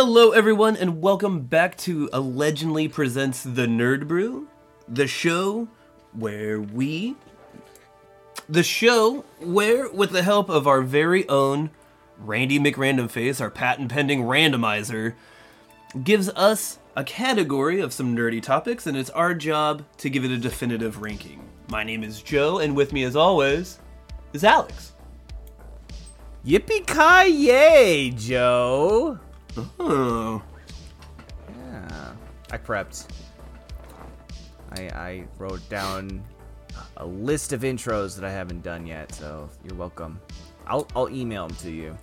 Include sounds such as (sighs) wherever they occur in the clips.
Hello, everyone, and welcome back to Allegedly Presents The Nerd Brew, the show where we. The show where, with the help of our very own Randy McRandomface, our patent pending randomizer, gives us a category of some nerdy topics, and it's our job to give it a definitive ranking. My name is Joe, and with me, as always, is Alex. Yippee ki yay, Joe! Oh, Yeah, I prepped. I I wrote down a list of intros that I haven't done yet, so you're welcome. I'll I'll email them to you.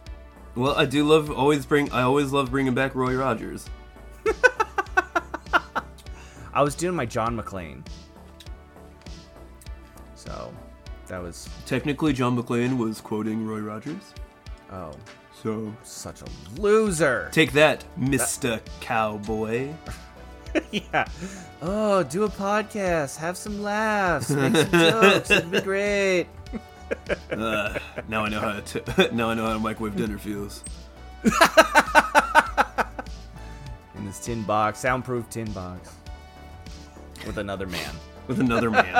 well, I do love always bring. I always love bringing back Roy Rogers. (laughs) I was doing my John McClane, so that was Technically, John McClane was quoting Roy Rogers. Oh So such a loser. take that, Mister Cowboy. (laughs) yeah. Oh, do a podcast, have some laughs, make some (laughs) jokes. It'd be great. (laughs) Uh, now I know how to. T- now I know how to microwave dinner feels. In this tin box, soundproof tin box, with another man. With another man,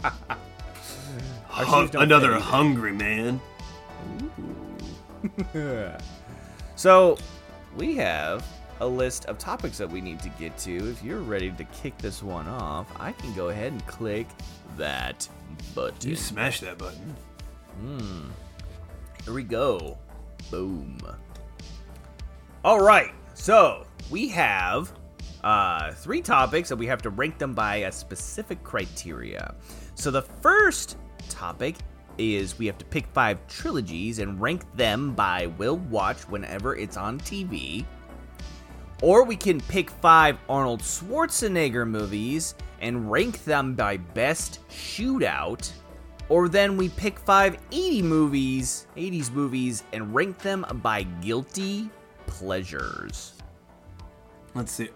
Our Hun- another hungry man. (laughs) So, we have a list of topics that we need to get to. If you're ready to kick this one off, I can go ahead and click that button. You smash that button. Hmm. Here we go. Boom. All right. So, we have uh, three topics and we have to rank them by a specific criteria. So, the first topic is we have to pick five trilogies and rank them by will watch whenever it's on TV. Or we can pick five Arnold Schwarzenegger movies and rank them by best shootout. Or then we pick five 80 movies, 80s movies, and rank them by guilty pleasures. Let's see.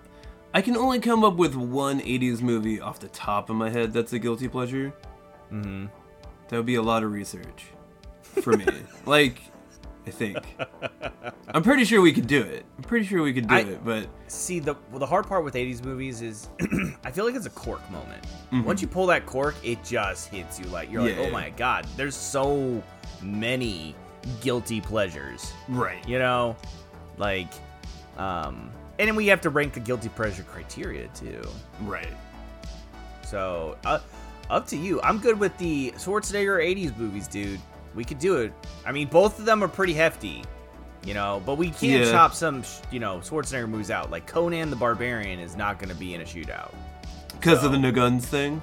I can only come up with one '80s movie off the top of my head that's a guilty pleasure. Mm-hmm. That would be a lot of research for me. (laughs) like, I think. I'm pretty sure we could do it. I'm pretty sure we could do I- it, but See, the well, the hard part with 80s movies is (clears throat) I feel like it's a cork moment. Once you pull that cork, it just hits you like you're like, Yeah. oh my god, there's so many guilty pleasures. right. You know, like, um, and then we have to rank the guilty pleasure criteria too. Right. So, uh, up to you. I'm good with the Schwarzenegger 80s movies, dude. We could do it. I mean, both of them are pretty hefty, you know, but we can't Yeah. chop some, you know, Schwarzenegger movies out. Like Conan the Barbarian is not going to be in a shootout. Because of the no guns thing.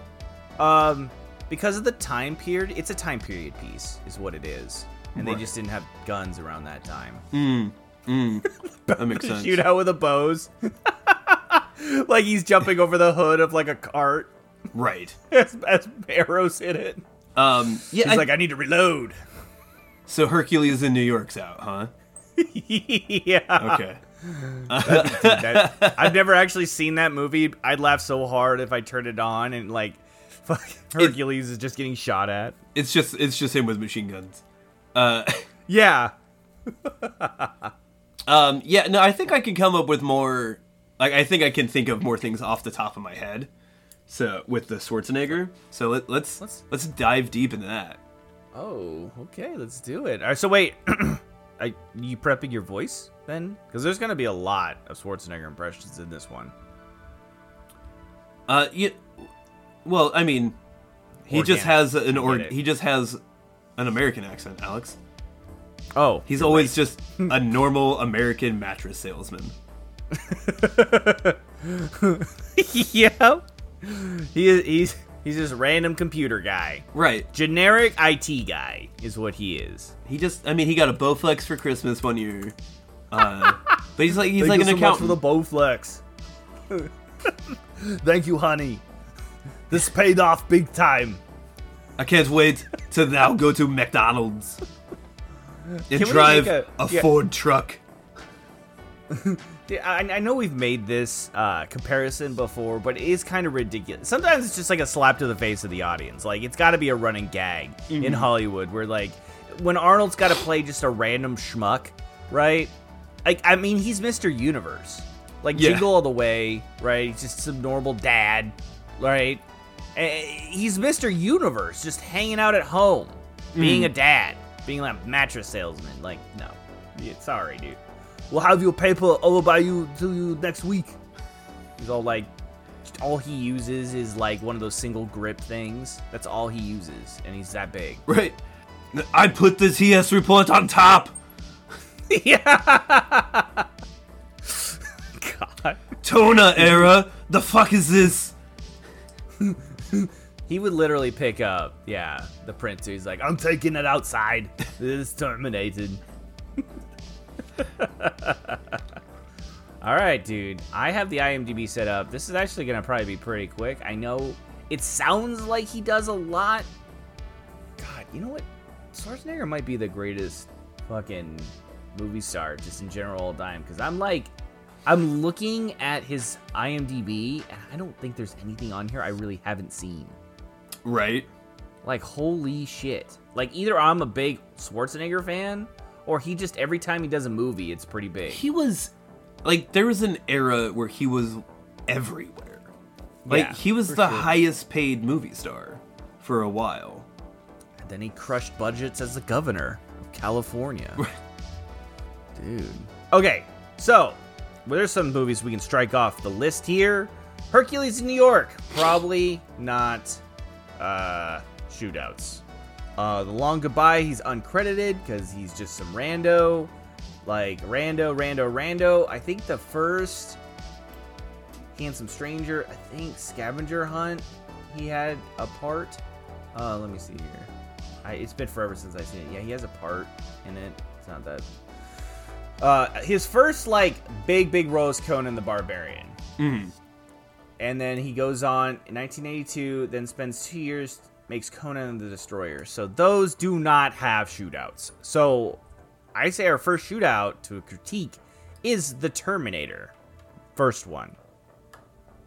Um, because of the time period, it's a time period piece, is what it is. And Right. they just didn't have guns around that time. Mm. Mm. that makes (laughs) sense. Shootout with a bows. (laughs) like he's jumping over the hood of like a cart Right. (laughs) as, as arrows hit it. Um. Yeah. He's I- like, I need to reload. so Hercules in New York's out, huh? (laughs) yeah. Okay. That- I've never actually seen that movie. I'd laugh so hard if I turned it on and like (laughs) fuck, Hercules is just getting shot at. It's just it's just him with machine guns. Uh. Yeah. Um. Yeah. No. I think I can come up with more. Like I think I can think of more things off the top of my head. So with the Schwarzenegger. So let, let's Let's- let's dive deep into that. Oh, okay, let's do it. All right, so wait, (clears throat) are you prepping your voice then? Because there's gonna be a lot of Schwarzenegger impressions in this one. Uh. Yeah. Well, I mean, he just has an or he just has an American accent, Alex. Oh, He's always just (laughs) a normal American mattress salesman. (laughs) yeah. (laughs) He is. He's he's just random computer guy. Right. Generic IT guy is what he is. He just, I mean, he got a Bowflex for Christmas one year. Uh, (laughs) but he's like, he's Thank like an so much for the Bowflex. (laughs) Thank you, honey. This paid off big time. I can't wait to now go to McDonald's and drive a, a- yeah. Ford truck. I, I know we've made this uh, comparison before, but it is kind of ridiculous. Sometimes it's just like a slap to the face of the audience. Like it's got to be a running gag in Hollywood, where like when Arnold's got to play just a random schmuck, right? like I mean he's Mr. Universe. Like Yeah. Jingle All the Way, right? He's just some normal dad, right? Eh, He's Mr. Universe, just hanging out at home, being Mm. a dad, being like a mattress salesman. Like, no. Yeah, sorry, dude. We'll have your paper over by you to you next week. He's all like all he uses is like one of those single grip things. That's all he uses, and he's that big. (laughs) Right. I put the TS report on top. (laughs) yeah. God. Tona era. The fuck is this? He would literally pick up, yeah, the printer. He's like, I'm taking it outside. It's terminated. (laughs) (laughs) All right, dude. I have the IMDb set up. This is actually going to probably be pretty quick. I know it sounds like he does a lot. God, you know what? Schwarzenegger might be the greatest fucking movie star just in general all time. Because I'm like, I'm looking at his IMDb, and I don't think there's anything on here I really haven't seen. Right. Like, holy shit. Like, either I'm a big Schwarzenegger fan, or he just, every time he does a movie, it's pretty big. He was like there was an era where he was everywhere. Like Yeah, he was the sure. highest paid movie star for a while. And then he crushed budgets as the governor of California. (laughs) Dude. Okay, so, there's some movies we can strike off the list here. Hercules in New York, probably not uh, shootouts. Uh, the Long Goodbye, he's uncredited because he's just some rando. Like, rando, rando, rando. I think the first Handsome Stranger, I think Scavenger Hunt, he had a part. Uh, let me see here. I, it's been forever since I've seen it. Yeah, he has a part in it. It's not that. Uh, his first like big big role is Conan the Barbarian, Mhm. and then he goes on in 1982. Then spends two years makes Conan the Destroyer. So those do not have shootouts. So I say our first shootout to critique is the Terminator, first one,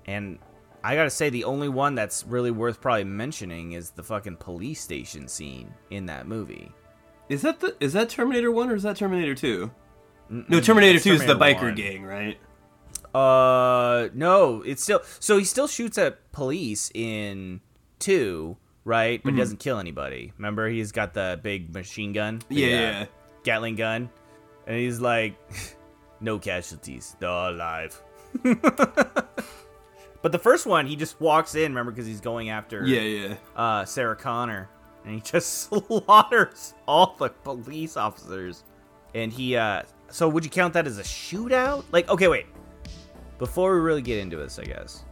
and I gotta say the only one that's really worth probably mentioning is the fucking police station scene in that movie. Is that the is that Terminator 1 or is that Terminator 2? No, Terminator that's 2 is the biker 1. gang, right? Uh, no, it's still so he still shoots at police in two, right? Mm-hmm. But he doesn't kill anybody. Remember, he's got the big machine gun, the, Yeah, uh. Gatling gun, and he's like, (laughs) "No casualties, they're all alive." (laughs) but the first one, he just walks in. Remember, because he's going after Yeah, yeah. uh, Sarah Connor, and he (laughs) just slaughters all the police officers. And he, uh, so would you count that as a shootout? Like, okay, wait. Before we really get into this, I guess,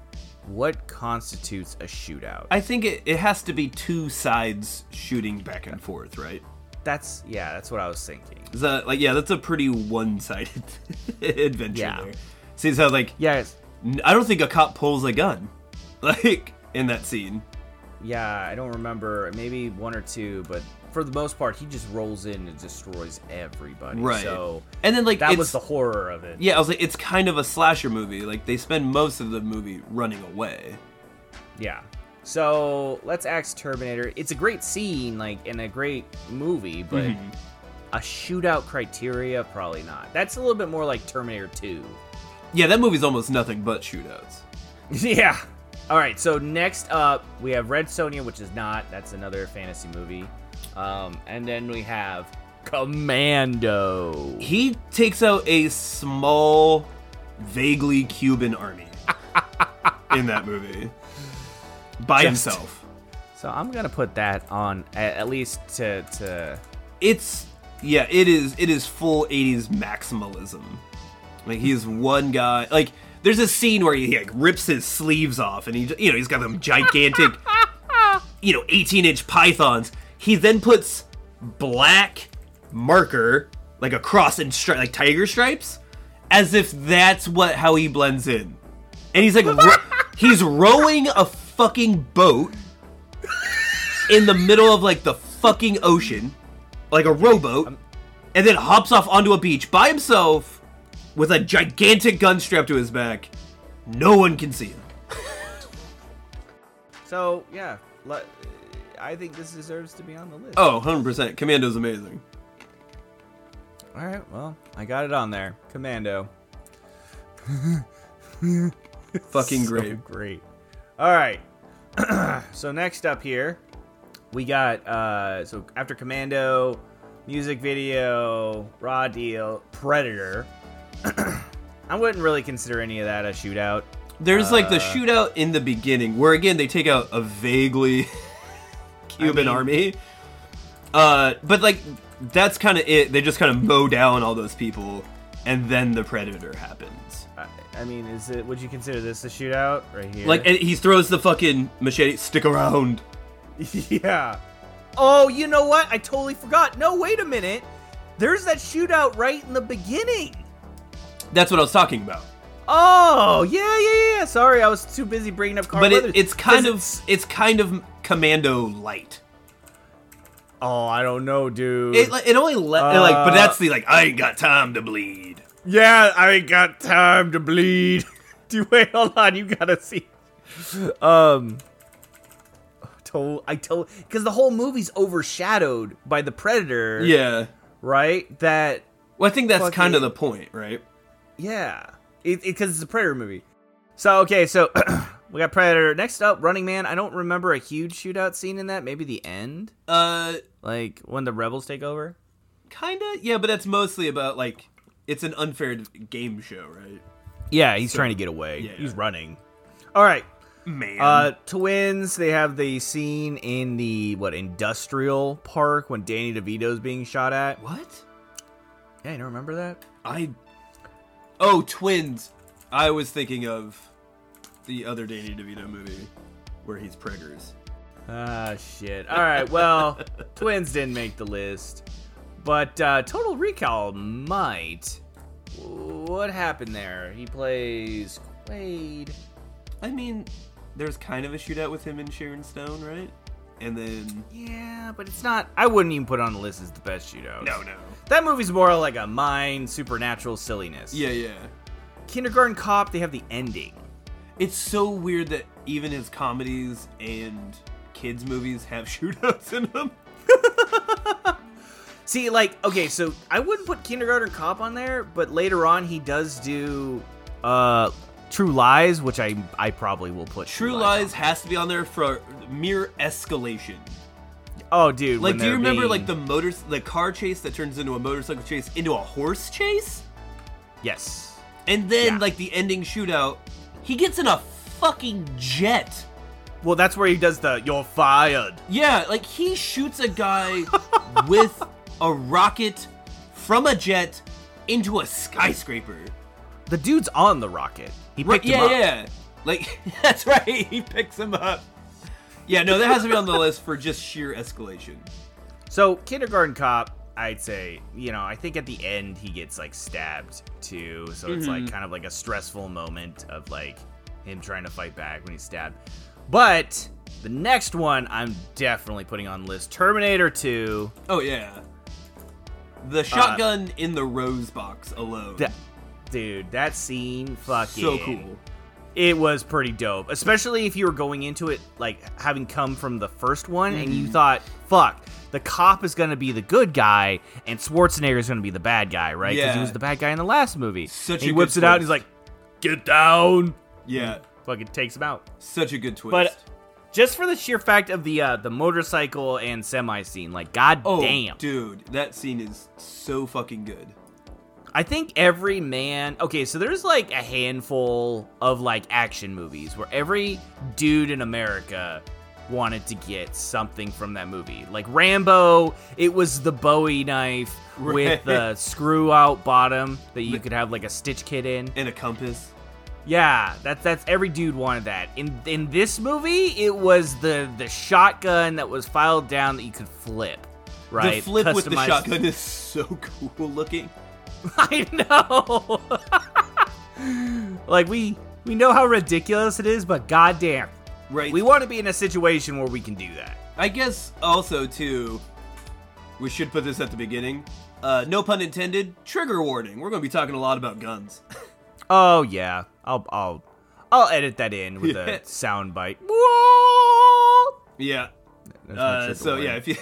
what constitutes a shootout? I think it, it has to be two sides shooting back and forth, right? that's yeah, that's what I was thinking. Is that like yeah, that's a pretty one-sided (laughs) adventure Yeah. there. Seems how like Yeah, I don't think a cop pulls a gun (laughs) like in that scene. yeah, I don't remember. Maybe one or two, but for the most part, he just rolls in and destroys everybody. Right. So And then like that was the horror of it. Yeah, I was like it's kind of a slasher movie. Like they spend most of the movie running away. Yeah. So let's axe Terminator. It's a great scene, like, in a great movie, but Mhm. a shootout criteria, probably not. That's a little bit more like Terminator 2. Yeah, that movie's almost nothing but shootouts. (laughs) yeah. All right. So next up, we have Red Sonja, which is not. That's another fantasy movie. Um, and then we have Commando. He takes out a small, vaguely Cuban army (laughs) in that movie by Just- himself. So I'm gonna put that on at, least to to. It's yeah, it is it is full 80s maximalism. Like he's one guy like there's a scene where he like rips his sleeves off and he you know, he's got them gigantic (laughs) you know, 18-inch pythons. He then puts black marker like across and stri- like tiger stripes as if that's what how he blends in. And he's like (laughs) ro- he's rowing a fucking boat in the middle of like the fucking ocean, like a rowboat, and then hops off onto a beach by himself with a gigantic gun strapped to his back. No one can see him. So yeah, I think this deserves to be on the list. Oh, 100%. Commando's amazing. All right, well, I got it on there. Commando. (laughs) Fucking So great. great. All right. (clears throat) so next up here, we got uh so after Commando, music video, raw deal, Predator. (clears throat) I wouldn't really consider any of that a shootout. There's like the Uh, shootout in the beginning where again they take out a vaguely Cuban mean- army. Uh, but like that's kind of it. They just kind of mow down all those people, and then the predator happens. I, I mean, is it? Would you consider this a shootout right here? Like and he throws the fucking machete. Stick around. (laughs) yeah. Oh, you know what? I totally forgot. No, wait a minute. There's that shootout right in the beginning. That's what I was talking about. Oh, yeah, yeah, yeah. Sorry, I was too busy bringing up Carl but it, it's kind of it's kind of commando light. Oh, I don't know, dude. It it only le- like, but Uh, that's the like I ain't got time to bleed. yeah, I ain't got time to bleed. (laughs) Dude, wait, hold on. You gotta see. Um. Told, I told because the whole movie's overshadowed by the predator. Yeah. Right. That. Well, I think that's kind of the point, right? Yeah. It because it's a predator movie. So okay, so (clears throat) we got predator. Next up, Running Man. I don't remember a huge shootout scene in that. Maybe the end, Uh, like when the rebels take over. kinda. Yeah, but that's mostly about like it's an unfair game show, right? Yeah, he's So- trying to get away. yeah. He's running. All right. Man. Uh, twins. They have the scene in the what industrial park when Danny DeVito's being shot at. what? Yeah, you don't remember that? I. Oh, twins. I was thinking of the other Danny DeVito movie where he's preggers. Ah, shit. All right. Well, (laughs) twins didn't make the list, but uh, Total Recall might. What happened there? He plays Quaid. I mean, there's kind of a shootout with him and Sharon Stone, right? And then Yeah, but it's not. I wouldn't even put it on the list as the best shootout. no, no. That movie's more like a mind supernatural silliness. Yeah, yeah. Kindergarten Cop. They have the ending. It's so weird that even his comedies and kids movies have (laughs) shootouts in them. (laughs) See, like, okay, so I wouldn't put Kindergarten Cop on there, but later on he does do uh True Lies, which I I probably will put True on. Lies has to be on there for mere escalation. Oh, dude, Like, do you remember being- like the motor, the car chase that turns into a motorcycle chase into a horse chase, Yes. and then Yeah. like the ending shootout, he gets in a fucking jet. Well, that's where he does the "You're fired." Yeah, like he shoots a guy (laughs) with a rocket from a jet into a skyscraper. The dude's on the rocket. He Right, picked him yeah, up. yeah. Like (laughs) that's right. He picks him up. Yeah, no, that has to be on the list for just sheer escalation. So Kindergarten Cop, I'd say, you know, I think at the end he gets like stabbed too, so it's like Mhm. kind of like a stressful moment of like him trying to fight back when he's stabbed. But the next one I'm definitely putting on list Terminator 2. Oh yeah. The shotgun in the rose box alone. That, dude, that scene fucking so cool. It was pretty dope, especially if you were going into it like having come from the first one and Mm-hmm. you thought, "Fuck, the cop is gonna be the good guy and Schwarzenegger is gonna be the bad guy, right? Because he was the bad guy in the last movie." Such And he whips it out and he's like, "Get down!" Yeah, Fucking takes him out. such a good twist. But just for the sheer fact of the uh, the motorcycle and semi scene, like, god oh, damn, dude, that scene is so fucking good. I think every man. Okay, so there's like a handful of like action movies where every dude in America wanted to get something from that movie. Like Rambo, it was the Bowie knife with Right. the (laughs) screw out bottom that you could have like a stitch kit in. And a compass. Yeah, that's that's every dude wanted that. In in this movie, it was the the shotgun that was filed down that you could flip. Right, The flip with the shotgun is so (laughs) cool looking. (laughs) I know. like we we know how ridiculous it is, but goddamn, Right. we want to be in a situation where we can do that. I guess also too, we should put this at the beginning. Uh, no pun intended. Trigger warning. We're going to be talking a lot about guns. (laughs) Oh yeah, I'll I'll I'll edit that in with a (laughs) sound bite. Whoa! yeah. Uh, so warning. yeah, if you,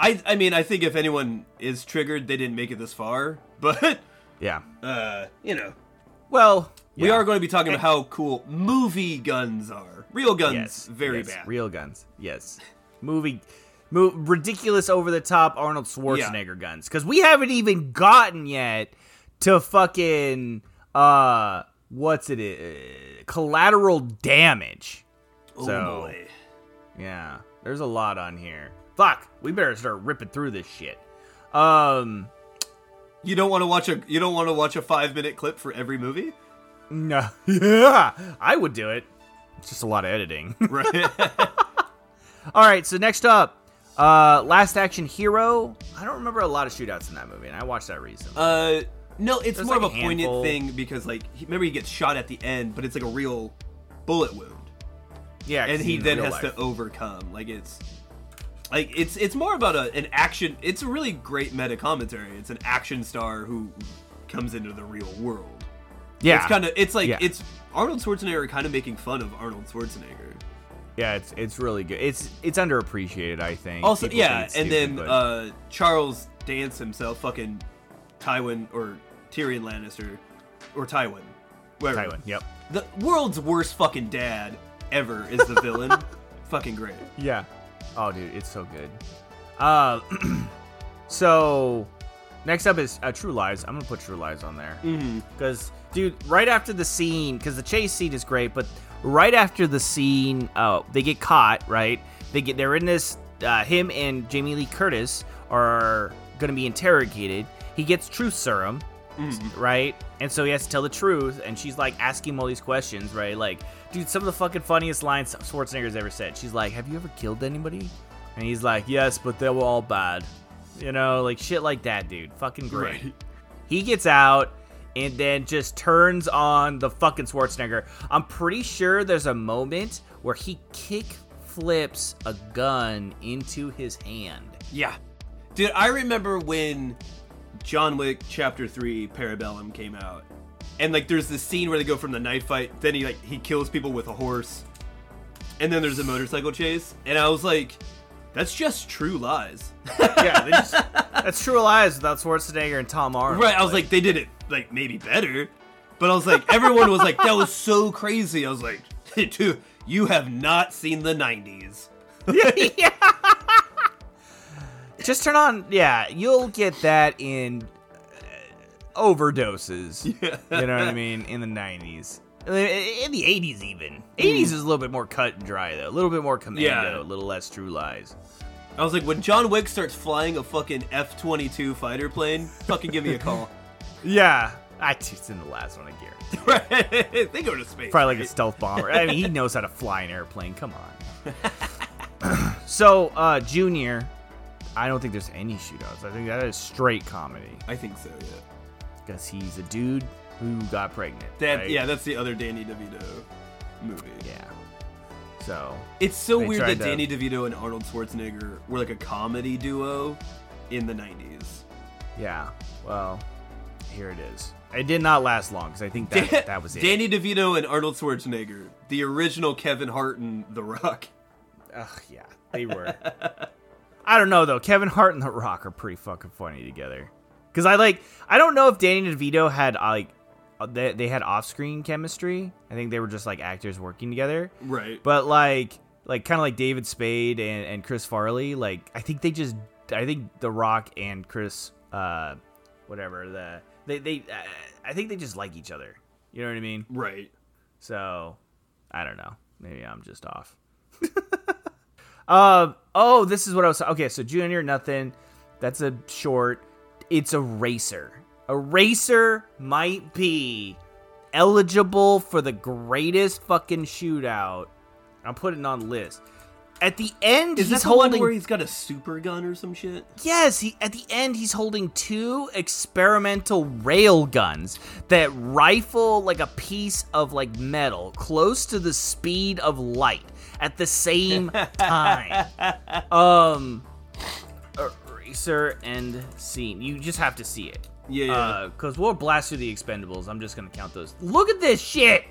I I mean I think if anyone is triggered, they didn't make it this far. (laughs) But Yeah. uh, you know, Well, we yeah. are going to be talking about how cool movie guns are. Real guns, yes, very yes, bad. Real guns. Yes. Movie. Mo- ridiculous over the top Arnold Schwarzenegger guns because we haven't even gotten yet to fucking uh what's it uh, collateral damage. oh so- boy. Yeah, there's a lot on here. Fuck, we better start ripping through this shit. Um, You don't want to watch a you don't want to watch a five minute clip for every movie, no, (laughs) yeah, I would do it. It's just a lot of editing. (laughs) right? (laughs) All right, so next up, uh, Last Action Hero. I don't remember a lot of shootouts in that movie, and I watched that recently. uh, no, it's There's more like of a a poignant thing because like he, remember he gets shot at the end, but it's like a real bullet wound, Yeah, and he then has life. to overcome. Like it's. Like it's it's more about a, an action. It's a really great meta commentary. It's an action star who comes into the real world. Yeah, It's kind of it's like Yeah. it's Arnold Schwarzenegger kind of making fun of Arnold Schwarzenegger. yeah, it's it's really good. It's it's underappreciated, I think. Also, People yeah, think and stupid, then but- uh, Charles Dance himself, fucking Tywin or Tyrion Lannister or Tywin, wherever. Tywin. Yep. The world's worst fucking dad ever is the villain. (laughs) fucking great. Yeah. Oh, dude, it's so good. Uh, (clears throat) so next up is uh, True Lies. I'm gonna put True Lies on there Mm-hmm. because, dude, right after the scene, because the chase scene is great, but right after the scene, oh, they get caught. Right? They get they're in this. Uh, him and Jamie Lee Curtis are gonna be interrogated. He gets truth serum, Mm-hmm. right? And so he has to tell the truth, and she's like asking him all these questions, right? Like, dude, some of the fucking funniest lines Schwarzenegger's ever said. She's like, "Have you ever killed anybody?" And he's like, "Yes, but they were all bad." You know, like shit like that, dude. Fucking great. Right. He gets out and then just turns on the fucking Schwarzenegger. I'm pretty sure there's a moment where he kick flips a gun into his hand. Yeah, dude, I remember when John Wick Chapter Three Parabellum came out, and like there's this scene where they go from the knife fight, then he like he kills people with a horse, and then there's a motorcycle chase, and I was like, that's just True Lies. (laughs) Yeah, they just, that's True Lies without Schwarzenegger and Tom Arnold. Right, I was like, they did it like maybe better, but I was like, everyone was like, that was so crazy. I was like, (laughs) dude, you have not seen the '90s. (laughs) yeah. Just turn on. Yeah, you'll get that in uh, overdoses. (laughs) Yeah. You know what I mean? In the 90s. In the 80s, even. 80s is a little bit more cut and dry, though. A little bit more commando, Yeah. a little less true lies. I was like, when John Wick starts flying a fucking F-22 fighter plane, fucking give me a (laughs) call. Yeah. I, it's in the last one, I guarantee. right? (laughs) they go to space. Probably like a stealth bomber. I mean, he knows how to fly an airplane. Come on. so, uh, Junior, I don't think there's any shootouts. I think that is straight comedy. I think so. Yeah. Because he's a dude who got pregnant. That right? yeah, that's the other Danny DeVito movie. Yeah. So, It's so They weird tried that to- Danny DeVito and Arnold Schwarzenegger were like a comedy duo in the 90s. yeah. Well, here it is. It did not last long because I think that, (laughs) that was it. Danny DeVito and Arnold Schwarzenegger, the original Kevin Hart and The Rock. Ugh, yeah, they were. (laughs) I don't know though. Kevin Hart and The Rock are pretty fucking funny together. Because I like, I don't know if Danny DeVito had uh, like, uh, they, they had off-screen chemistry. I think they were just like actors working together. Right. But like, like kind of like David Spade and, and Chris Farley. Like, I think they just, I think The Rock and Chris, uh, whatever the they they, uh, I think they just like each other. You know what I mean? Right. So, I don't know. Maybe I'm just off. Um. Oh, this is what I was. Okay, so Junior, nothing. That's a short. It's Eraser. A racer might be eligible for the greatest fucking shootout. I'm putting it on list. At the end, Is he's that the one holding. where he's got a super gun or some shit? Yes, he at the end he's holding two experimental rail guns that rifle like a piece of like metal close to the speed of light at the same (laughs) time. um eraser and scene. You just have to see it. Yeah, yeah. Uh, cuz we'll blast through the expendables. I'm just to count those. Look at this shit.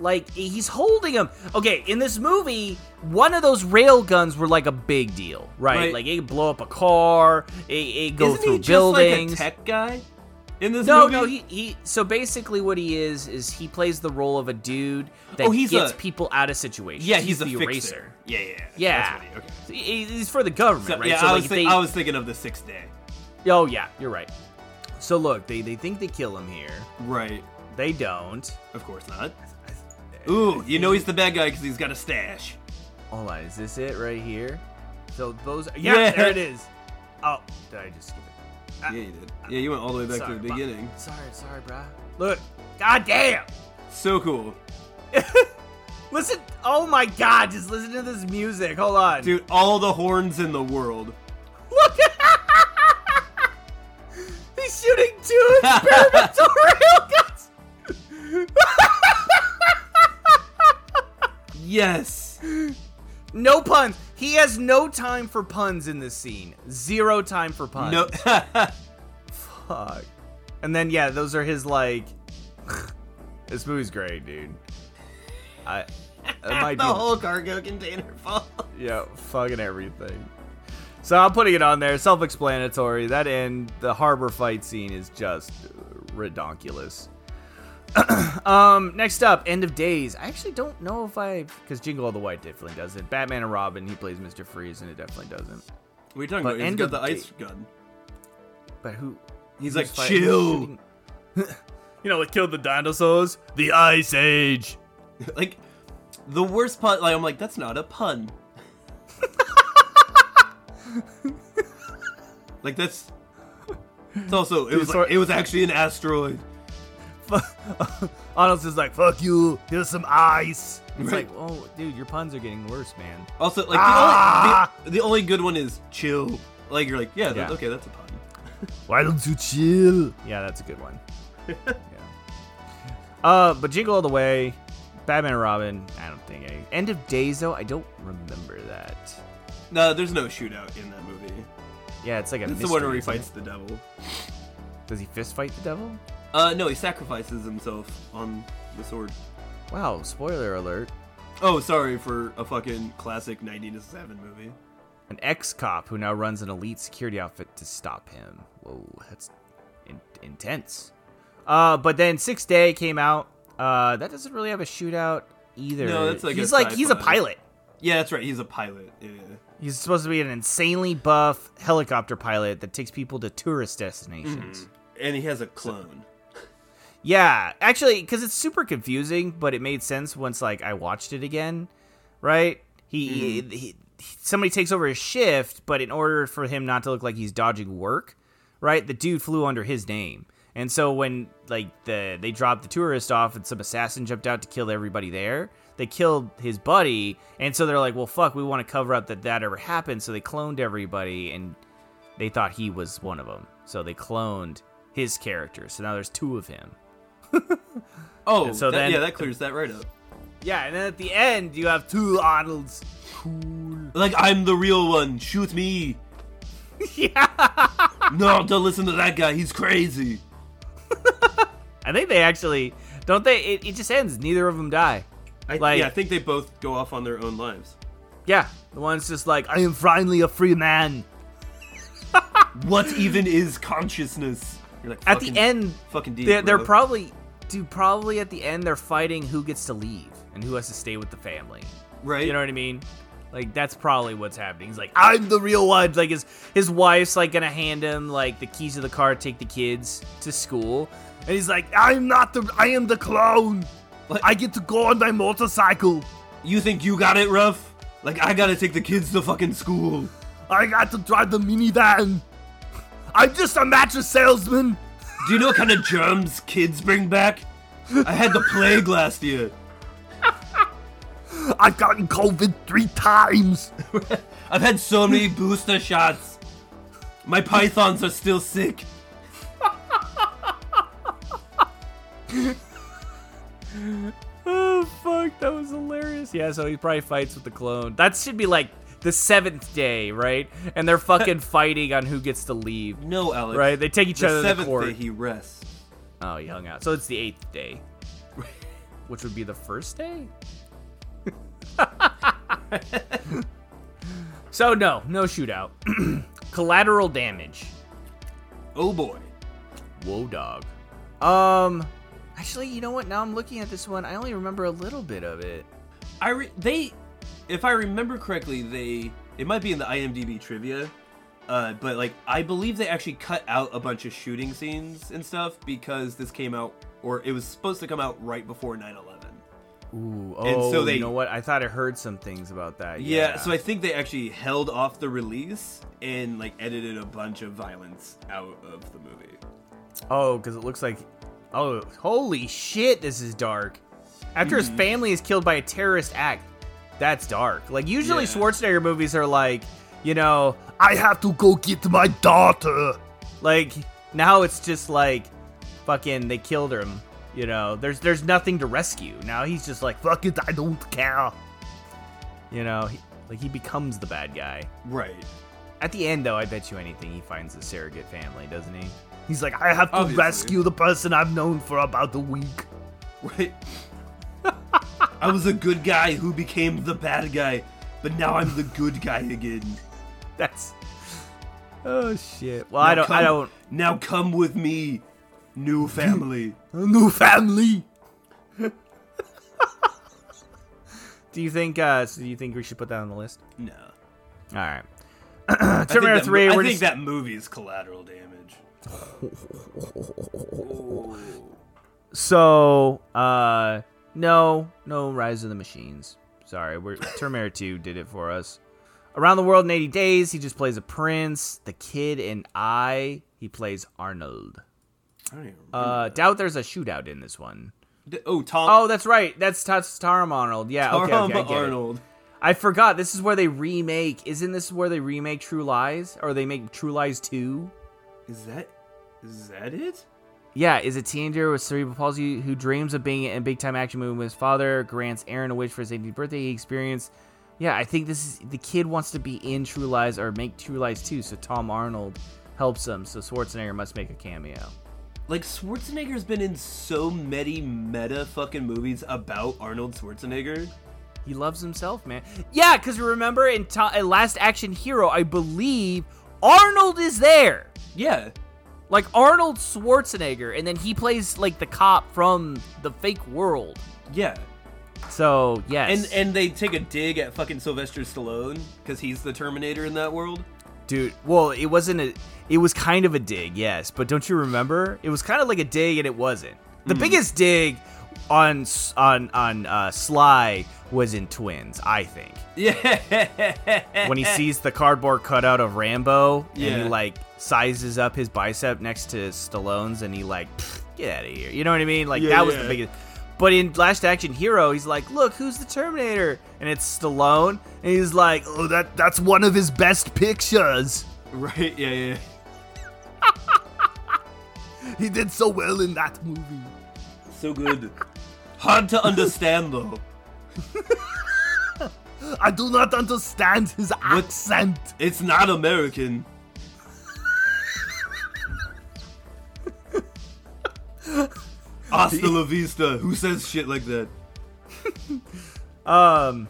like he's holding him. Okay, in this movie, one of those rail guns were like a big deal, right? Right. Like it could blow up a car, it, it go Isn't through he just like a tech guy in this no, movie? no, he, he. So basically, what he is is he plays the role of a dude oh, that Oh, he's gets a- people out of situations. yeah, he's, a the fixer. eraser. Yeah, yeah, yeah. Yeah, he, okay. So he- he's for the government, So, right? yeah, so I, like was think- they, I was thinking of the sixth day. oh yeah, you're right. So look, they they think they kill him here. Right. They don't. Of course not. Ooh, you know he's the bad guy because he's got a stash. Hold on, is this it right here? So those, yeah, Yeah. there it is. Oh, did I just skip it? Yeah, you did. Yeah, you went all the way back Sorry, to the bro. beginning. Sorry, sorry, bruh. Look, god damn. So cool. (laughs) Listen, oh my god, just listen to this music. Hold on. Dude, all the horns in the world. Look at (laughs) He's shooting two experimental (laughs) guns. Yes. No puns. He has no time for puns in this scene. Zero time for puns. No. (laughs) Fuck. And then yeah, those are his like. (sighs) this movie's great, dude. I. (laughs) Might the be whole cargo container (laughs) fall. Yeah, fucking everything. So I'm putting it on there. Self-explanatory. That end, the harbor fight scene is just redonkulous. (clears throat) um, next up, End of Days. I actually don't know if I, because Jingle All the Way definitely does it. Batman and Robin, he plays Mr. Freeze, and it definitely doesn't. What are you talking But about? He's end got of the ice day- gun. But who? He's like, fighting- chill. (laughs) you know what killed the dinosaurs? The Ice Age. (laughs) like, the worst pun. Like, I'm like, that's not a pun. (laughs) like that's. It's also it was like, it was actually an asteroid. (laughs) Arnold's just like, fuck you. Here's some ice. It's like, oh, dude, your puns are getting worse, man. Also, like Ah! the, only, the, the only good one is chill. Like you're like, yeah, that- Yeah. okay, that's a pun. (laughs) Why don't you chill? Yeah, that's a good one. (laughs) yeah. Uh, but Jingle All the Way, Batman and Robin. I don't think any. End of Days though. I don't remember that. No, there's no shootout in that movie. Yeah, it's like a. It's the mystery, one where he isn't it? fights the devil. Does he fist fight the devil? Uh, no, he sacrifices himself on the sword. Wow! Spoiler alert. Oh, sorry for a fucking classic 1997 movie. An ex-cop who now runs an elite security outfit to stop him. Whoa, that's in- intense. Uh, but then Six Day came out. Uh, that doesn't really have a shootout either. No, that's like a he's like he's a pilot. Yeah, that's right. He's a pilot. Yeah. He's supposed to be an insanely buff helicopter pilot that takes people to tourist destinations. And he has a clone. Yeah, actually, because it's super confusing, but it made sense once like I watched it again. Right? He, mm-hmm. he, he somebody takes over his shift, but in order for him not to look like he's dodging work, right? The dude flew under his name. And so when like the they dropped the tourist off and some assassin jumped out to kill everybody there, they killed his buddy, and so they're like, "Well, fuck, we want to cover up that that ever happened." So they cloned everybody, and they thought he was one of them. So they cloned his character. So now there's two of him. Oh, And so that- then- yeah, that clears that right up. Yeah, and then at the end you have two Arnolds. Cool. Like I'm the real one. Shoot me. (laughs) yeah. No, don't listen to that guy. He's crazy. (laughs) I think they actually don't they. It, it just ends. Neither of them die. I, Like- yeah, I think they both go off on their own lives. Yeah, the one's just like, I am finally a free man. (laughs) What even is consciousness? You're like At the end, fucking deep. they're, they're probably, dude, probably at the end they're fighting who gets to leave and who has to stay with the family. right. You know what I mean? Like that's probably what's happening. He's like, I'm the real one. Like his his wife's like gonna hand him like the keys of the car, take the kids to school, and he's like, I'm not the, I am the clone. Like, I get to go on my motorcycle. You think you got it rough? Like I gotta take the kids to fucking school. I got to drive the minivan. I'm just a mattress salesman. Do you know what kind of germs kids bring back? I had the plague last year. (laughs) I've gotten COVID three times. (laughs) I've had so many booster shots. My pythons are still sick. (laughs) Oh fuck, that was hilarious. Yeah, so he probably fights with the clone. That should be like the seventh day, right? And they're fucking (laughs) fighting on who gets to leave. No, Alex. Right? They take each The other to seventh court. day he rests. Oh, he hung out. So it's the eighth day. (laughs) which would be the first day. (laughs) so no, no shootout. (clears throat) Collateral damage. Oh boy. Whoa, dog. Um, actually, you know what? Now I'm looking at this one. I only remember a little bit of it. I re- they, if I remember correctly, they it might be in the IMDb trivia, uh, but like I believe they actually cut out a bunch of shooting scenes and stuff because this came out or it was supposed to come out right before 9/11. Ooh, And oh, so they- you know what? I thought I heard some things about that. Yeah. Yeah, so I think they actually held off the release and like edited a bunch of violence out of the movie. Oh, because it looks like. Oh, holy shit! This is dark. After his family is killed by a terrorist act, that's dark. Like usually Yeah. Schwarzenegger movies are like, you know, I have to go get my daughter. Like now it's just like, fucking, they killed him. You know, there's there's nothing to rescue. Now he's just like, fuck it, I don't care. You know, he, like he becomes the bad guy. Right. At the end, though, I bet you anything he finds a surrogate family, doesn't he? He's like, I have to Obviously. rescue the person I've known for about a week. (laughs) Right. I was a good guy who became the bad guy, but now I'm the good guy again. That's. Oh shit. Well, I Now don't. I come- don't. Now come with me, new family. (laughs) New family. (laughs) do you think? uh so Do you think we should put that on the list? no. All right. (clears throat) Terminator that- Three. I think just, that movie is collateral damage. (laughs) So, uh, no, no Rise of the Machines. Sorry, we're Terminator 2 did it for us. Around the World in 80 Days, he just plays a prince. The Kid and I, he plays Arnold. I don't even. Uh, doubt there's a shootout in this one. D- oh, Tom. Oh, that's right. That's Tom Arnold. Yeah, okay, Tom okay, I get it. Arnold. I forgot. This is where they remake. Isn't this where they remake True Lies, or they make True Lies 2? Is that is that it? Yeah, is a teenager with cerebral palsy who dreams of being in a big time action movie with his father, grants Aaron a wish for his 18th birthday. He experienced. Yeah, I think this is the kid wants to be in True Lies or make True Lies too, so Tom Arnold helps him, so Schwarzenegger must make a cameo. Like Schwarzenegger's been in so many meta fucking movies about Arnold Schwarzenegger. He loves himself, man. Yeah, because remember in, to- in Last Action Hero, I believe Arnold is there. Yeah. Like Arnold Schwarzenegger, and then he plays like the cop from the fake world. Yeah. So, yes. And and they take a dig at fucking Sylvester Stallone because he's the Terminator in that world. Dude, well, it wasn't a. It was kind of a dig, yes, but don't you remember? It was kind of like a dig, and it wasn't. The hmm. biggest dig on on on uh, Sly was in Twins, I think. Yeah. When he sees the cardboard cutout of Rambo, and he like sizes up his bicep next to Stallone's, and he like, get out of here. You know what I mean? Like Yeah, that was yeah. the biggest. But in Last Action Hero, he's like, "Look, who's the Terminator?" And it's Stallone, and he's like, "Oh, that that's one of his best pictures." right. Yeah. Yeah. (laughs) He did so well in that movie. So good. Hard to understand though. I do not understand his accent. It's not American. Hasta la vista. Who says shit like that? (laughs) Um,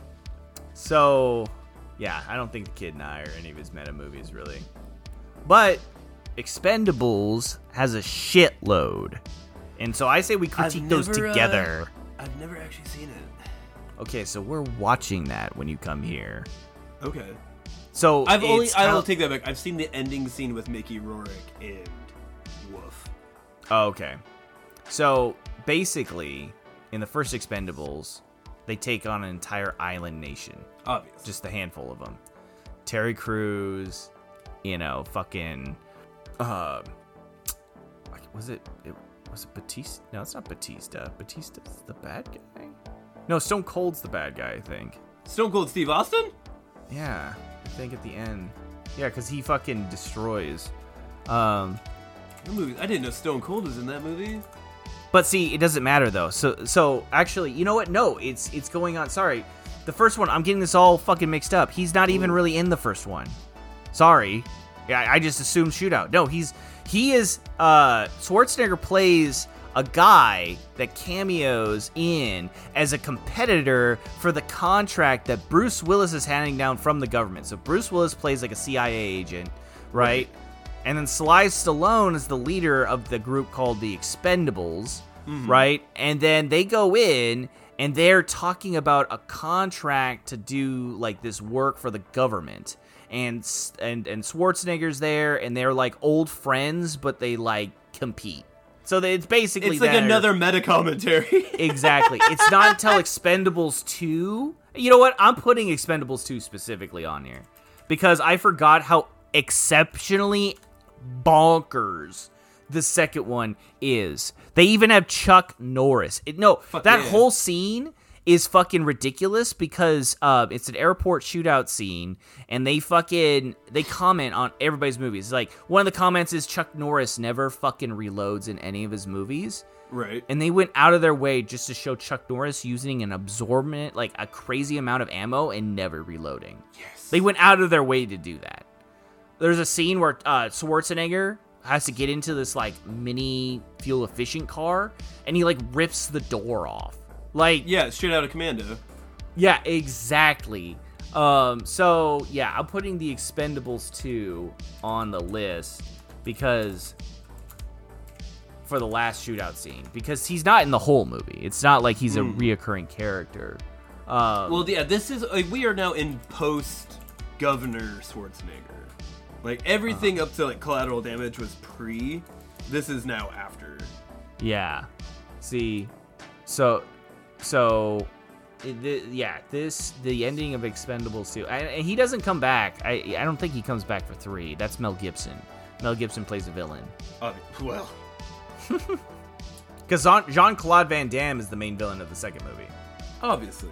so yeah, I don't think the kid and I are any of his meta movies really, but Expendables has a shitload, and so I say we critique those never, uh, together. I've never actually seen it. Okay, so we're watching that when you come here. Okay. So I've only I will take that back. I've seen the ending scene with Mickey Rourke and Woof. Oh, okay. So basically, in the first Expendables, they take on an entire island nation. Obvious. just a handful of them. Terry Crews, you know, fucking, uh, was it, it was it Batista? No, it's not Batista. Batista's the bad guy. No, Stone Cold's the bad guy. I think. Stone Cold Steve Austin? Yeah, I think at the end. Yeah, because he fucking destroys. Um, That movie. I didn't know Stone Cold was in that movie. But see, it doesn't matter though. So so actually, you know what? No, it's it's going on. Sorry, the first one. I'm getting this all fucking mixed up. He's not even really in the first one. Sorry, yeah, I just assumed shootout. No, he's he is. Uh, Schwarzenegger plays a guy that cameos in as a competitor for the contract that Bruce Willis is handing down from the government. So Bruce Willis plays like a CIA agent, right? And then Sly Stallone is the leader of the group called the Expendables, right? And then they go in and they're talking about a contract to do like this work for the government. And and and Schwarzenegger's there and they're like old friends but they like compete. So it's basically It's like they're- another meta commentary. (laughs) Exactly. It's not until Expendables 2. You know what? I'm putting Expendables 2 specifically on here because I forgot how exceptionally bonkers the second one is. They even have Chuck Norris. It, no, that yeah. whole scene is fucking ridiculous because uh, it's an airport shootout scene and they fucking they comment on everybody's movies. Like one of the comments is Chuck Norris never fucking reloads in any of his movies right. and they went out of their way just to show Chuck Norris using an absorbent, like a crazy amount of ammo and never reloading. Yes. They went out of their way to do that. There's a scene where uh, Schwarzenegger has to get into this like mini fuel efficient car, and he like rips the door off. Like, Yeah, straight out of Commando. yeah, exactly. Um, so yeah, I'm putting the Expendables 2 on the list because for the last shootout scene because he's not in the whole movie. It's not like he's a reoccurring character. Um, Well, yeah, this is like we are now in post Governor Schwarzenegger. Like everything up to like collateral damage was pre. This is now after. yeah. See, so so th- yeah, this the ending of Expendables 2. And and he doesn't come back. I I don't think he comes back for 3. That's Mel Gibson. Mel Gibson plays a villain. Uh, well, (laughs) Because Jean Claude Van Damme is the main villain of the second movie. obviously.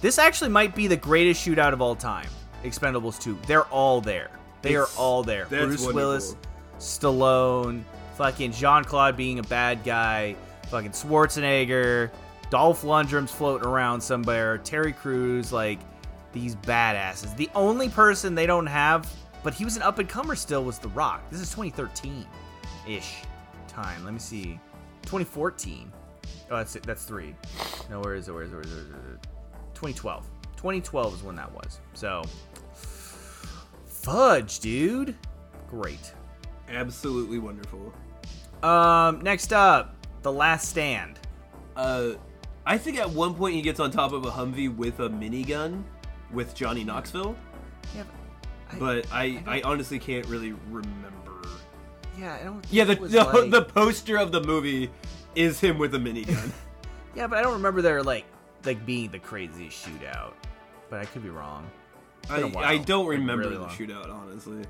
This actually might be the greatest shootout of all time. Expendables 2. They're all there. They are all there. Bruce wonderful. Willis, Stallone, fucking Jean Claude being a bad guy, fucking Schwarzenegger, Dolph Lundgren's floating around somewhere, Terry Crews, like these badasses. The only person they don't have, but he was an up and comer still, was The Rock. This is 2013 ish time. Let me see. 2014. Oh, that's it. That's three. No, where is it? Where is it? Where is it? Where is it? 2012. 2012 is when that was. So, fudge, dude. Great. Absolutely wonderful. Um, next up, The Last Stand. Uh, I think at one point he gets on top of a Humvee with a minigun with Johnny Knoxville, Yeah, but I I honestly can't really remember. yeah, I don't. Yeah, the the, like- the poster of the movie is him with a minigun. (laughs) (laughs) yeah, but I don't remember there like like being the craziest shootout. But I could be wrong. I, been a while, I don't remember really the long. shootout honestly.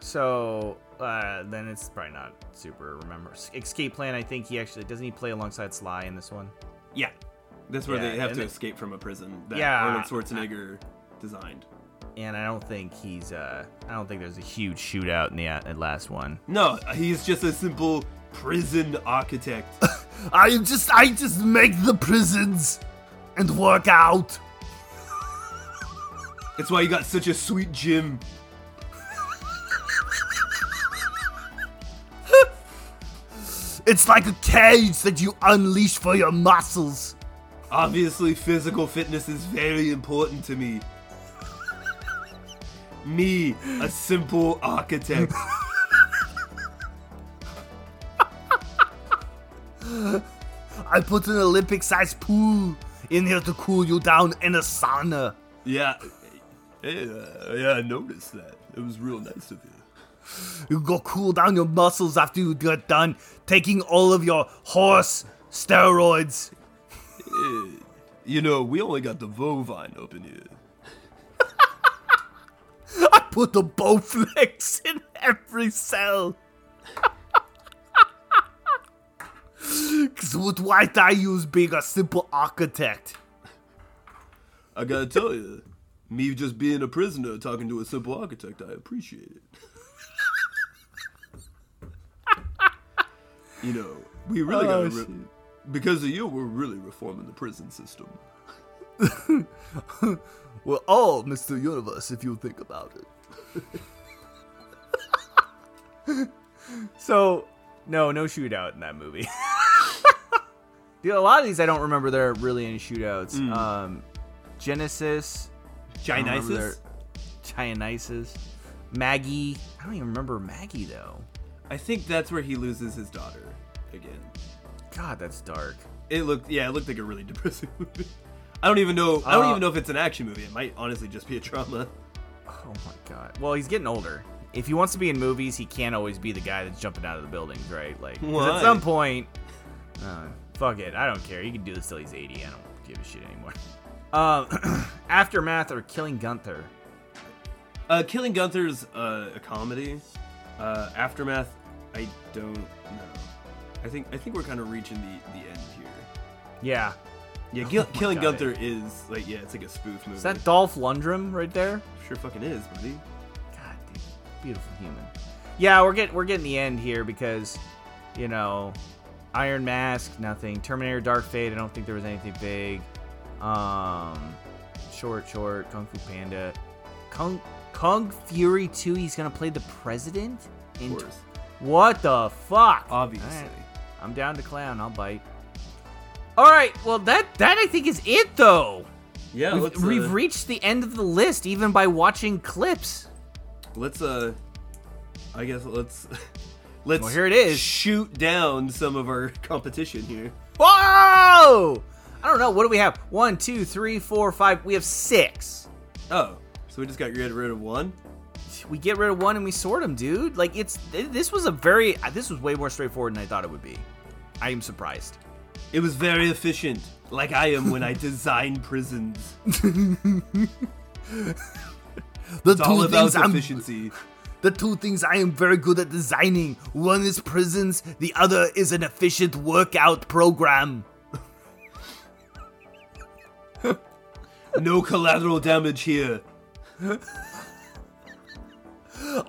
So uh, then it's probably not super remember. Escape Plan. I think he actually doesn't he play alongside Sly in this one. Yeah, that's where Yeah, they have to it- escape from a prison that Yeah, Arnold Schwarzenegger designed. And I don't think he's. Uh, I don't think there's a huge shootout in the uh, last one. No, he's just a simple prison architect. (laughs) I just I just make the prisons and work out. That's why you got such a sweet gym. It's like a cage that you unleash for your muscles. Obviously, physical fitness is very important to me. Me, a simple architect. I put an Olympic sized pool in here to cool you down in a sauna. Yeah. Yeah, uh, yeah, I noticed that. It was real nice of you. You go cool down your muscles after you get done taking all of your horse steroids. You know, we only got the Vovine up in here. (laughs) I put the Bowflex in every cell. (laughs) Cause what white I use being a simple architect. I gotta tell you, me just being a prisoner talking to a simple architect, I appreciate it. (laughs) you know, we really Oh, gotta. Re- because of you, we're really reforming the prison system. (laughs) Well, all Mr. Universe, if you think about it. (laughs) So no, no shootout in that movie. (laughs) Dude, a lot of these I don't remember there are really any shootouts. Mm. Um, Genisys, I don't remember Giannisis? their- Dionysus, Maggie. I don't even remember Maggie though. I think that's where he loses his daughter again. God, that's dark. It looked, yeah, it looked like a really (laughs) depressing movie. I don't even know. I don't Uh, even know if it's an action movie. It might honestly just be a drama. Oh my god. Well, he's getting older. If he wants to be in movies, he can't always be the guy that's jumping out of the buildings, right? Like at some point, uh, fuck it. I don't care. He can do this till he's 80. I don't give a shit anymore. Um, (clears throat) Aftermath or Killing Gunther. Uh, Killing Gunther's uh, a comedy. Uh, Aftermath, I don't know. I think I think we're kind of reaching the, the end here. Yeah. Yeah, (laughs) Gil- my Killing God, Gunther is like yeah, it's like a spoof movie. Is that Dolph Lundgren right there? sure fucking is, buddy. God, dude, beautiful human. Yeah, we're getting we're getting the end here because, you know, Iron Mask, nothing. Terminator Dark Fate, I don't think there was anything big. Um, short, short. Kung Fu Panda, Kung Kung Fury 2. He's gonna play the president. Of In course, what the fuck? obviously. I'm down to clown. I'll bite. All right. Well, that that I think is it though. Yeah, We've, uh, we've reached the end of the list even by watching clips. let's uh, I guess let's (laughs) let's Well, here it is. Shoot down some of our (laughs) competition here. Whoa! I don't know. What do we have? One, two, three, four, five. We have six. Oh, so we just got rid of one. We get rid of one and we sort them, dude. Like it's th- this was a very this was way more straightforward than I thought it would be. I am surprised. It was very efficient, like I am when I (laughs) design prisons. (laughs) The It's all two about things I'm efficiency. (laughs) the two things I am very good at designing. One is prisons, the other is an efficient workout program. No collateral damage here.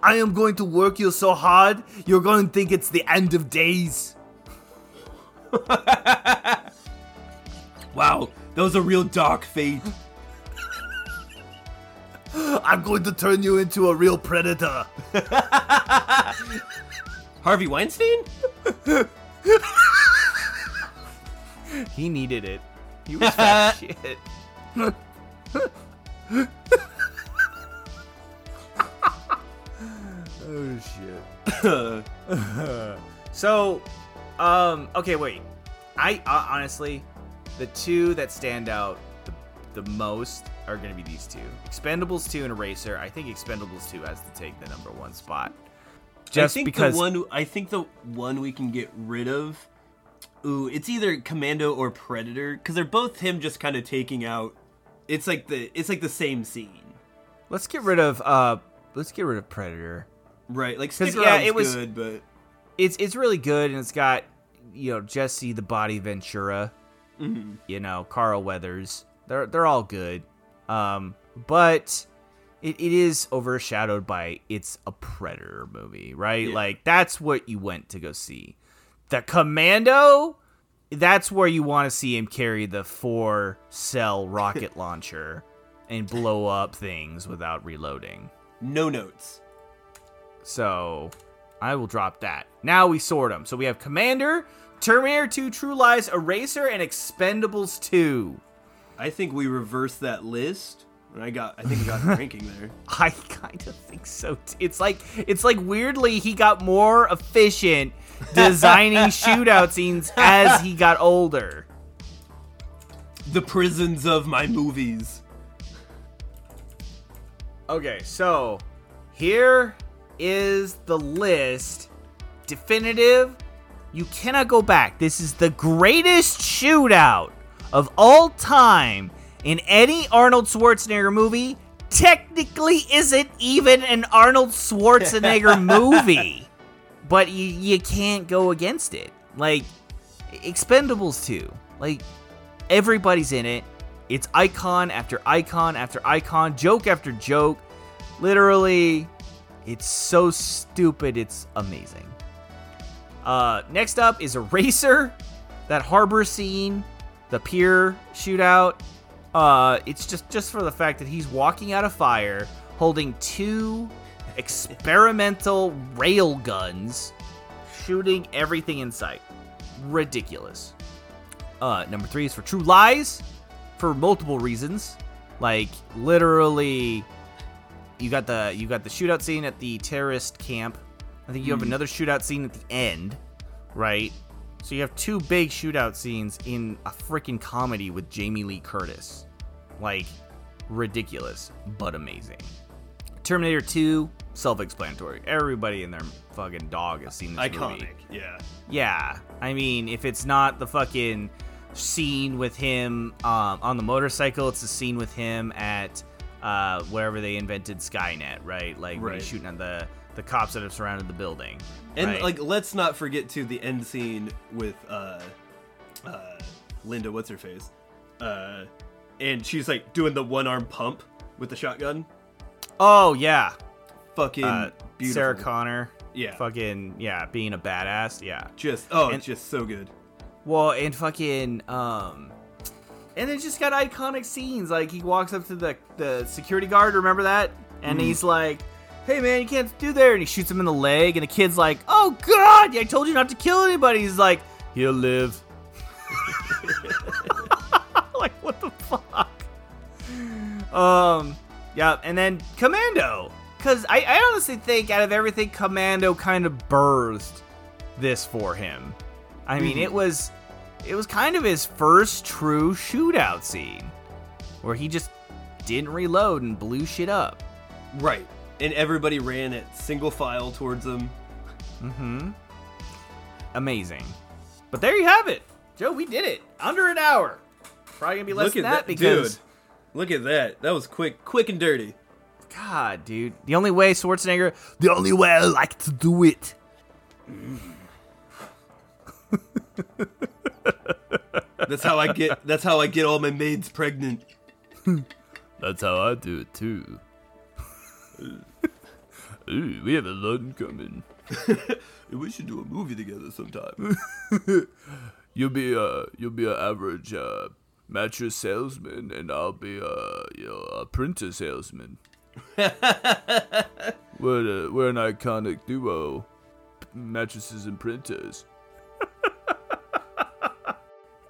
I am going to work you so hard, you're going to think it's the end of days. Wow, that was a real dark fate. I'm going to turn you into a real predator. (laughs) Harvey Weinstein? He needed it. He (laughs) was fat shit. (laughs) oh shit. (laughs) so, um, okay, wait. I uh, honestly, the two that stand out the, the most are going to be these two: Expendables two and Eraser. I think Expendables two has to take the number one spot. Just I think because the one I think the one we can get rid of. Ooh, it's either Commando or Predator because they're both him just kind of taking out. It's like the it's like the same scene, let's get rid of uh, let's get rid of Predator. Right? like Stick yeah, it was- good, but it's it's really good and it's got you know Jesse the Body Ventura, you know Carl Weathers. They're they're all good, um, but it, it is overshadowed by it's a Predator movie, right? Yeah. Like that's what you went to go see. The Commando, that's where you want to see him carry the four cell rocket (laughs) launcher and blow up things without reloading. no notes. So I will drop that. Now we sort them. So we have Commando, Terminator 2, True Lies, Eraser, and Expendables 2. I think we reversed that list. And I got I think I got (laughs) ranking there. I kind of think so. It's like it's like weirdly he got more efficient (laughs) designing shootout scenes as he got older. The prisons of my movies. Okay, so here is the list. Definitive. You cannot go back. This is the greatest shootout of all time in any Arnold Schwarzenegger movie. Technically, isn't even an Arnold Schwarzenegger (laughs) movie, but you you can't go against it. Like Expendables 2. Like everybody's in it. It's icon after icon after icon, joke after joke. Literally, it's so stupid, it's amazing. Uh, next up is Eraser, that harbor scene, the pier shootout. Uh, it's just just for the fact that he's walking out of fire, holding two (laughs) experimental rail guns, shooting everything in sight. Ridiculous. Uh, number three is for True Lies, for multiple reasons. Like literally, you got the you got the shootout scene at the terrorist camp. I think you have another shootout scene at the end, right? So you have two big shootout scenes in a freaking comedy with Jamie Lee Curtis. Like ridiculous, but amazing. Terminator 2, self-explanatory. Everybody and their fucking dog has seen this Iconic. movie. Yeah. Yeah, I mean, if it's not the fucking scene with him um, on the motorcycle, it's the scene with him at uh, wherever they invented Skynet, right? Like Right. shooting at the the cops that have surrounded the building. And right? like, let's not forget to the end scene with uh, uh, Linda. What's her face? Uh, and she's like doing the one arm pump with the shotgun. oh yeah, Fucking uh, beautiful. Sarah Connor, Yeah. fucking yeah, being a badass, yeah. Just oh, And- just so good. Well, and fucking um and it just got iconic scenes like he walks up to the the security guard, remember that? And he's like, "Hey man, you can't do there." And he shoots him in the leg and the kid's like, "Oh god, I told you not to kill anybody." He's like, "He'll live." (laughs) (laughs) like what the fuck? Um yeah, and then Commando. Cause I, I honestly think out of everything, Commando kind of birthed this for him. I mean, it was it was kind of his first true shootout scene where he just didn't reload and blew shit up. Right. And everybody ran at single file towards him. Mm-hmm. Amazing. But there you have it. Joe, we did it. Under an hour. Probably gonna be less Look than at that, that, because dude. Look at that. That was quick, quick and dirty. God, dude. The only way Schwarzenegger The only way I like to do it. (laughs) That's how I get. That's how I get all my maids pregnant. That's how I do it too. (laughs) Ooh, we have a lot in common. We should do a movie together sometime. (laughs) You'll be a you'll be an average uh mattress salesman and I'll be uh you know a printer salesman. (laughs) we're a, we're an iconic duo. Mattresses and printers.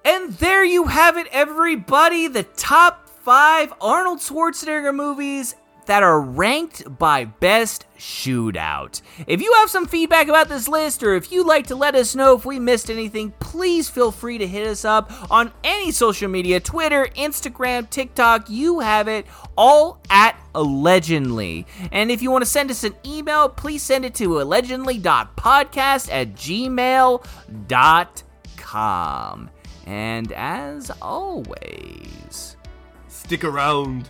And there you have it, everybody. The top five Arnold Schwarzenegger movies that are ranked by best shootout. If you have some feedback about this list, or if you'd like to let us know if we missed anything, please feel free to hit us up on any social media Twitter, Instagram, TikTok. You have it all at allegedly. And if you want to send us an email, please send it to allegedly.podcast at gmail.com. And as always, Stick around.